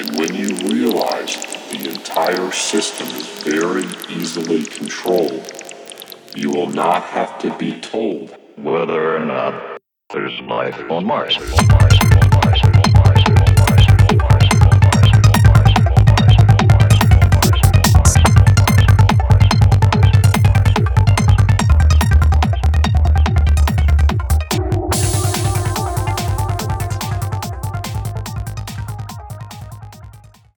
And when you realize the entire system is very easily controlled, you will not have to be told whether or not there's life on Mars. On Mars, on Mars.